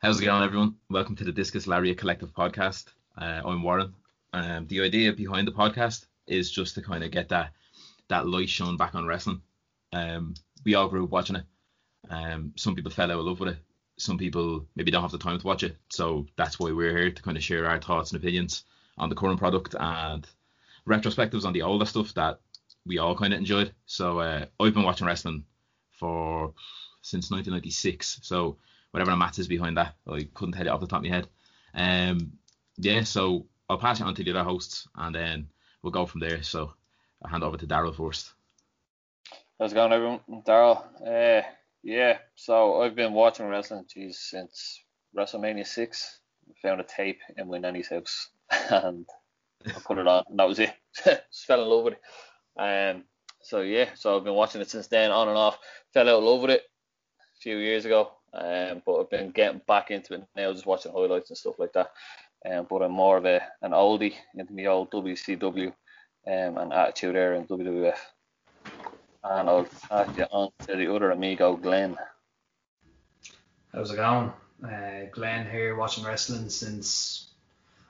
How's it going, everyone? Welcome to the Discus Lariat Collective podcast. Uh, I'm Warren. Um, the idea behind the podcast is just to kind of get that that light shone back on wrestling. Um, we all grew up watching it. Um, some people fell out of love with it. Some people maybe don't have the time to watch it. So that's why we're here to kind of share our thoughts and opinions on the current product and retrospectives on the older stuff that we all kind of enjoyed. So uh, I've been watching wrestling for since 1996. So whatever the maths is behind that, I couldn't tell you off the top of my head. Um, yeah, so I'll pass it on to the other hosts and then we'll go from there. So I'll hand over to Daryl first. How's it going, everyone? Daryl. Uh, yeah, so I've been watching wrestling geez, since WrestleMania 6. I found a tape in my nanny's house and I put it on, and that was it. Just fell in love with it. Um, so yeah, so I've been watching it since then, on and off. Fell out of love with it a few years ago, um, but I've been getting back into it now, just watching highlights and stuff like that. Um, but I'm more of a an oldie into the old WCW um, and Attitude Era in WWF. And I'll pass you on to the other amigo, Glenn. How's it going? Uh, Glenn here, watching wrestling since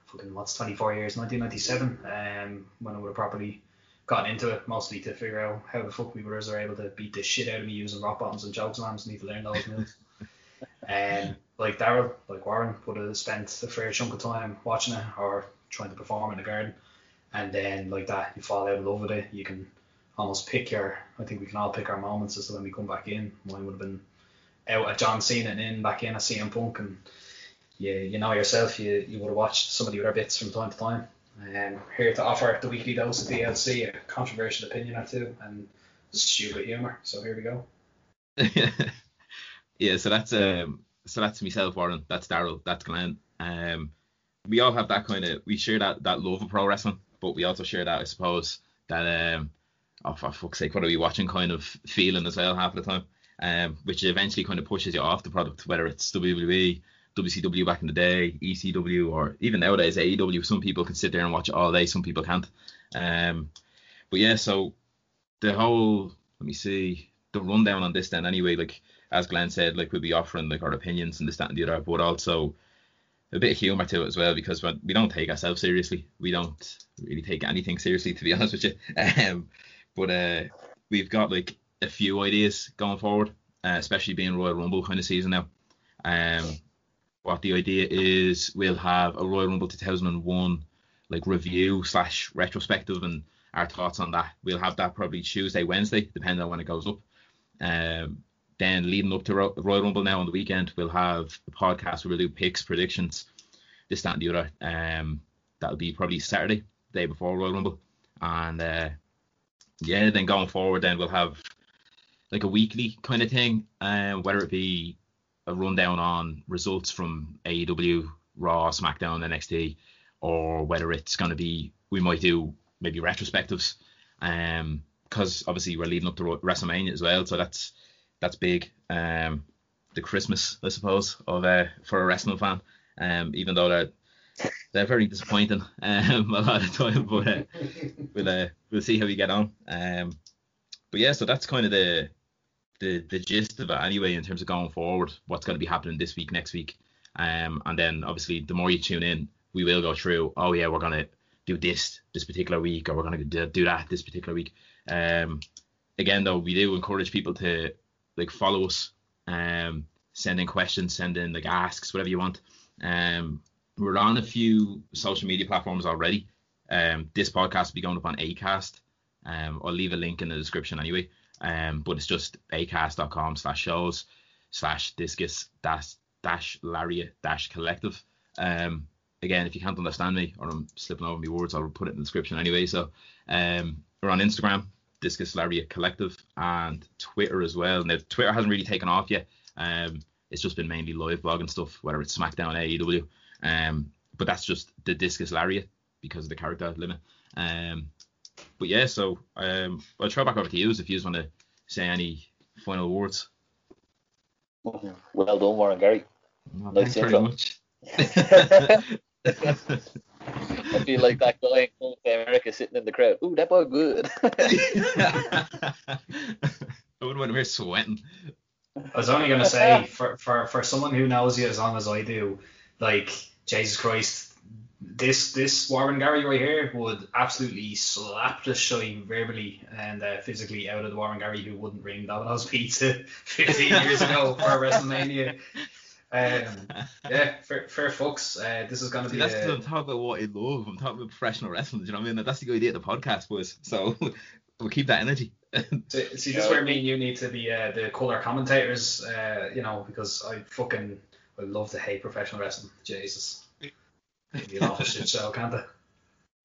fucking what's 24 years, 1997. Um, when I would have properly gotten into it, mostly to figure out how the fuck we are able to beat the shit out of me using rock bottoms and choke slams. Need to learn those moves. And um, like Daryl, like Warren, would have spent a fair chunk of time watching it or trying to perform in the garden. And then like that, you fall out of love with it. You can almost pick your. I think we can all pick our moments as to when we come back in. Mine would have been out at John Cena and in back in at CM Punk, and you you know yourself, you you would have watched some of the other bits from time to time. Um, here to offer the weekly dose of DLC, a controversial opinion or two, and stupid humour. So here we go. yeah, so that's um, so that's myself, Warren. That's Daryl. That's Glenn. Um, we all have that kind of we share that that love of pro wrestling, but we also share that I suppose that um, oh for fuck's sake, what are we watching kind of feeling as well half the time, um, which eventually kind of pushes you off the product, whether it's WWE, WCW back in the day, ECW, or even nowadays AEW. Some people can sit there and watch it all day, some people can't. Um, but yeah, so the whole let me see the rundown on this then anyway, like as Glenn said, like we'll be offering like our opinions and this, that, and the other, but also a bit of humour to it as well because we don't take ourselves seriously. We don't really take anything seriously, to be honest with you. Um, but uh, we've got like a few ideas going forward, uh, especially being Royal Rumble kind of season now. Um, what the idea is, we'll have a Royal Rumble 2001 like review slash retrospective and our thoughts on that. We'll have that probably Tuesday, Wednesday, depending on when it goes up. Um, then leading up to Ro- Royal Rumble now on the weekend, we'll have a podcast where we'll do picks, predictions, this, that, and the other. Um, that'll be probably Saturday, day before Royal Rumble, and uh, yeah, then going forward, then we'll have like a weekly kind of thing, uh, whether it be a rundown on results from AEW, Raw, SmackDown, NXT, or whether it's going to be we might do maybe retrospectives, um, because obviously we're leading up to WrestleMania as well, so that's that's big. Um, the Christmas, I suppose, of uh, for a wrestling fan. Um, even though they're they're very disappointing um, a lot of time, but uh, we'll uh, we'll see how we get on. Um, but yeah, so that's kind of the the the gist of it anyway in terms of going forward. What's going to be happening this week, next week, um, and then obviously the more you tune in, we will go through. Oh yeah, we're gonna do this this particular week, or we're gonna do that this particular week. Um, again though, we do encourage people to like follow us, um, send in questions, send in like asks, whatever you want. Um, we're on a few social media platforms already. Um, this podcast will be going up on Acast. Um, I'll leave a link in the description anyway. Um, but it's just acast.com slash shows slash discus dash dash lariat dash collective. Um, again, if you can't understand me or I'm slipping over my words, I'll put it in the description anyway. So um, we're on Instagram, Discus Lariat Collective, and Twitter as well. Now Twitter hasn't really taken off yet. Um, it's just been mainly live blogging stuff, whether it's SmackDown, AEW. Um, but that's just the Discus Lariat because of the character limit. Um, but yeah, so um, I'll throw back over to you if you just want to say any final words. Well done, Warren Gary. Well, nice thanks very much. I feel like that guy in America sitting in the crowd. Ooh, that boy good. I wouldn't want to be sweating. I was only gonna say for, for for someone who knows you as long as I do, like Jesus Christ, this this Warren Gary right here would absolutely slap the shine verbally and uh, physically out of the Warren Gary who wouldn't ring Domino's Pizza 15 years ago for WrestleMania. Um, yeah, fair, fair fucks. Uh, this is gonna See, be. that's a, I'm talking about what I love. I'm talking about professional wrestling. Do you know what I mean? That's the good idea of the podcast, boys. So we'll keep that energy. See, see, this is where me and you need to be uh, the colour commentators, uh, you know, because I fucking I love to hate professional wrestling. Jesus. It'd be an awful shit show, can't it?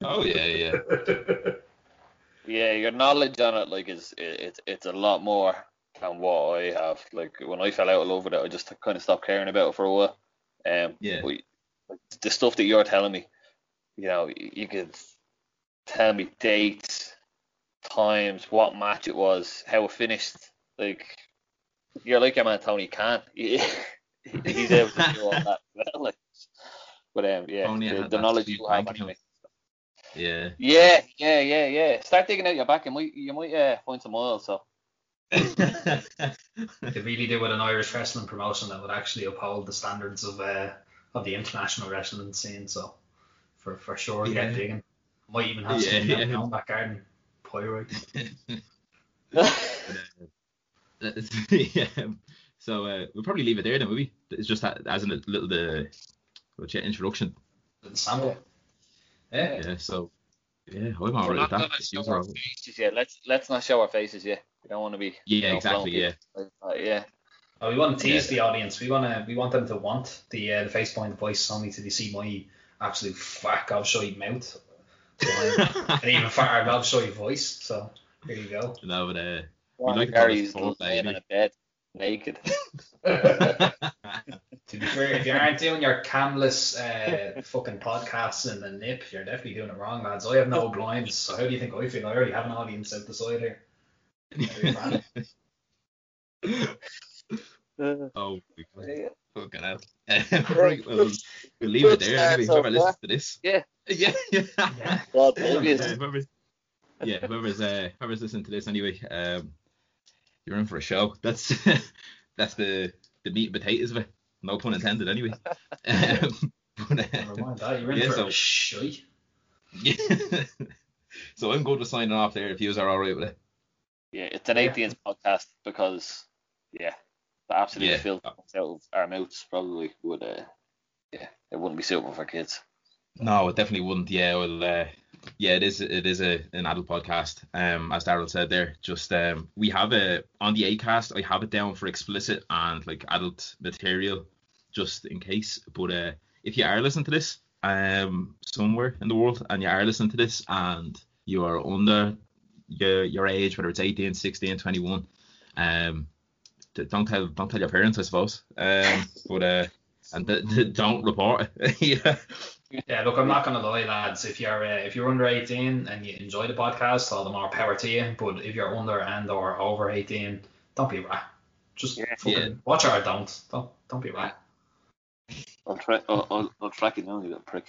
oh yeah, yeah. Yeah, your knowledge on it like is it, it's it's a lot more than what I have. Like when I fell out of love with it, I just kind of stopped caring about it for a while. Um, Yeah. but the stuff that you're telling me, you know, you, could tell me dates, times, what match it was, how it finished. Like you're like your man Tony Khan. He's able to do all that. like, but um, yeah, Only the, the knowledge you have anyway. Yeah. Yeah, yeah, yeah, yeah. Start digging out your back. You might, you might uh, find some oil. So They really do with an Irish wrestling promotion that would actually uphold the standards of uh, of the international wrestling scene. So for for sure, Yeah. get digging. Might even have Yeah, some yeah. in my own back garden. Pyroid. yeah. So uh, we'll probably leave it there then, maybe. It's just that, as a little uh, what's your introduction. Sample. Yeah. Yeah. So yeah, I'm We're alright with not that. gonna If show yous are our faces yet. Let's let's not show our faces yet. We don't want to be. you Yeah, know, exactly. Yeah. like that, yeah. Oh, we want to tease Yeah. the audience. We want to we want them to want the uh, the face point voice only to see my absolute fuck I'll show gobshite mouth and even fatter gobshite voice. So here you go. no, but uh, Warren like to call us Gary's laying in baby. a bed naked. To be fair, if you aren't doing your camless uh, fucking podcasts in the nip, you're definitely doing it wrong, lads. I have no blinds, so how do you think I feel? I already have an audience out the side here. oh, my God. Yeah. fucking hell. right, well, we'll leave it there. Anyway, whoever listens to this. Yeah. Yeah. Yeah. Yeah. God, Yeah. obvious. Uh, whoever's, yeah, whoever's uh, whoever's listening to this anyway, um, you're in for a show. That's that's the the meat and potatoes of it. No pun intended, anyway. Um, but, uh, Never mind that. You're in Yeah, for so- a shite. yeah. so I'm going to signing off there if you are all right with it. Yeah, it's an Yeah. 18th podcast because, yeah, the absolute Yeah. filth that out of our mouths probably would, uh, yeah, it wouldn't be suitable for kids. No, it definitely wouldn't. Yeah, well, uh, yeah, it is. It is a an adult podcast. Um, as Daryl said there, just um, we have a on the Acast. I have it down for explicit and like adult material, just in case. But uh, if you are listening to this, um, somewhere in the world, and you are listening to this, and you are under your your age, whether it's 18, 16, 21, um, don't tell don't tell your parents, I suppose. Um, but uh, and d- d- don't report yeah. Yeah, look, I'm not gonna lie, lads. If you're uh, if you're under 18 and you enjoy the podcast, all the more power to you. But if you're under and or over 18, don't be a rat. Just Yeah. fucking Yeah. watch it or don't. Don't don't be a rat. I'll, tra- I'll, I'll, I'll track you down, you little prick.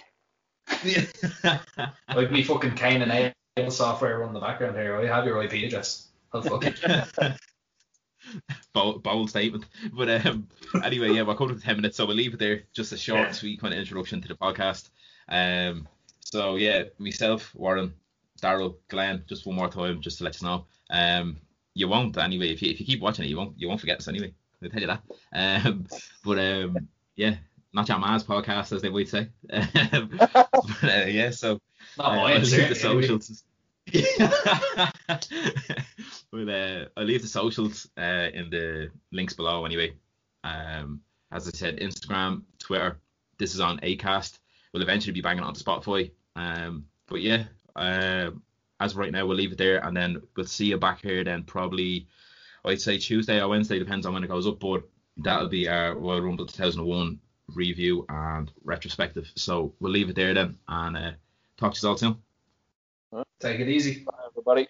Like me fucking Cain and Abel software on the background here. I have your IP address. I'll fucking bold, bold statement. But um, anyway, yeah, we're coming to ten minutes, so we'll leave it there. Just a short, Yeah. sweet kind of introduction to the podcast. Um, so yeah, myself, Warren, Daryl, Glenn, just one more time, just to let you know. Um, you won't anyway. If you if you keep watching it, you won't you won't forget us anyway. I'll tell you that. Um, but um, yeah, not your man's podcast, as they would say. But uh, yeah, so not uh, the socials. But uh, I'll leave the socials uh, in the links below anyway. Um, as I said, Instagram, Twitter. This is on Acast. We'll eventually be banging it onto Spotify. Um, but yeah, uh, as right now, we'll leave it there, and then we'll see you back here then probably. I'd say Tuesday or Wednesday, depends on when it goes up. But that'll be our Royal Rumble 2001 review and retrospective. So we'll leave it there then, and uh, talk to you all soon. Take it easy. Bye, everybody.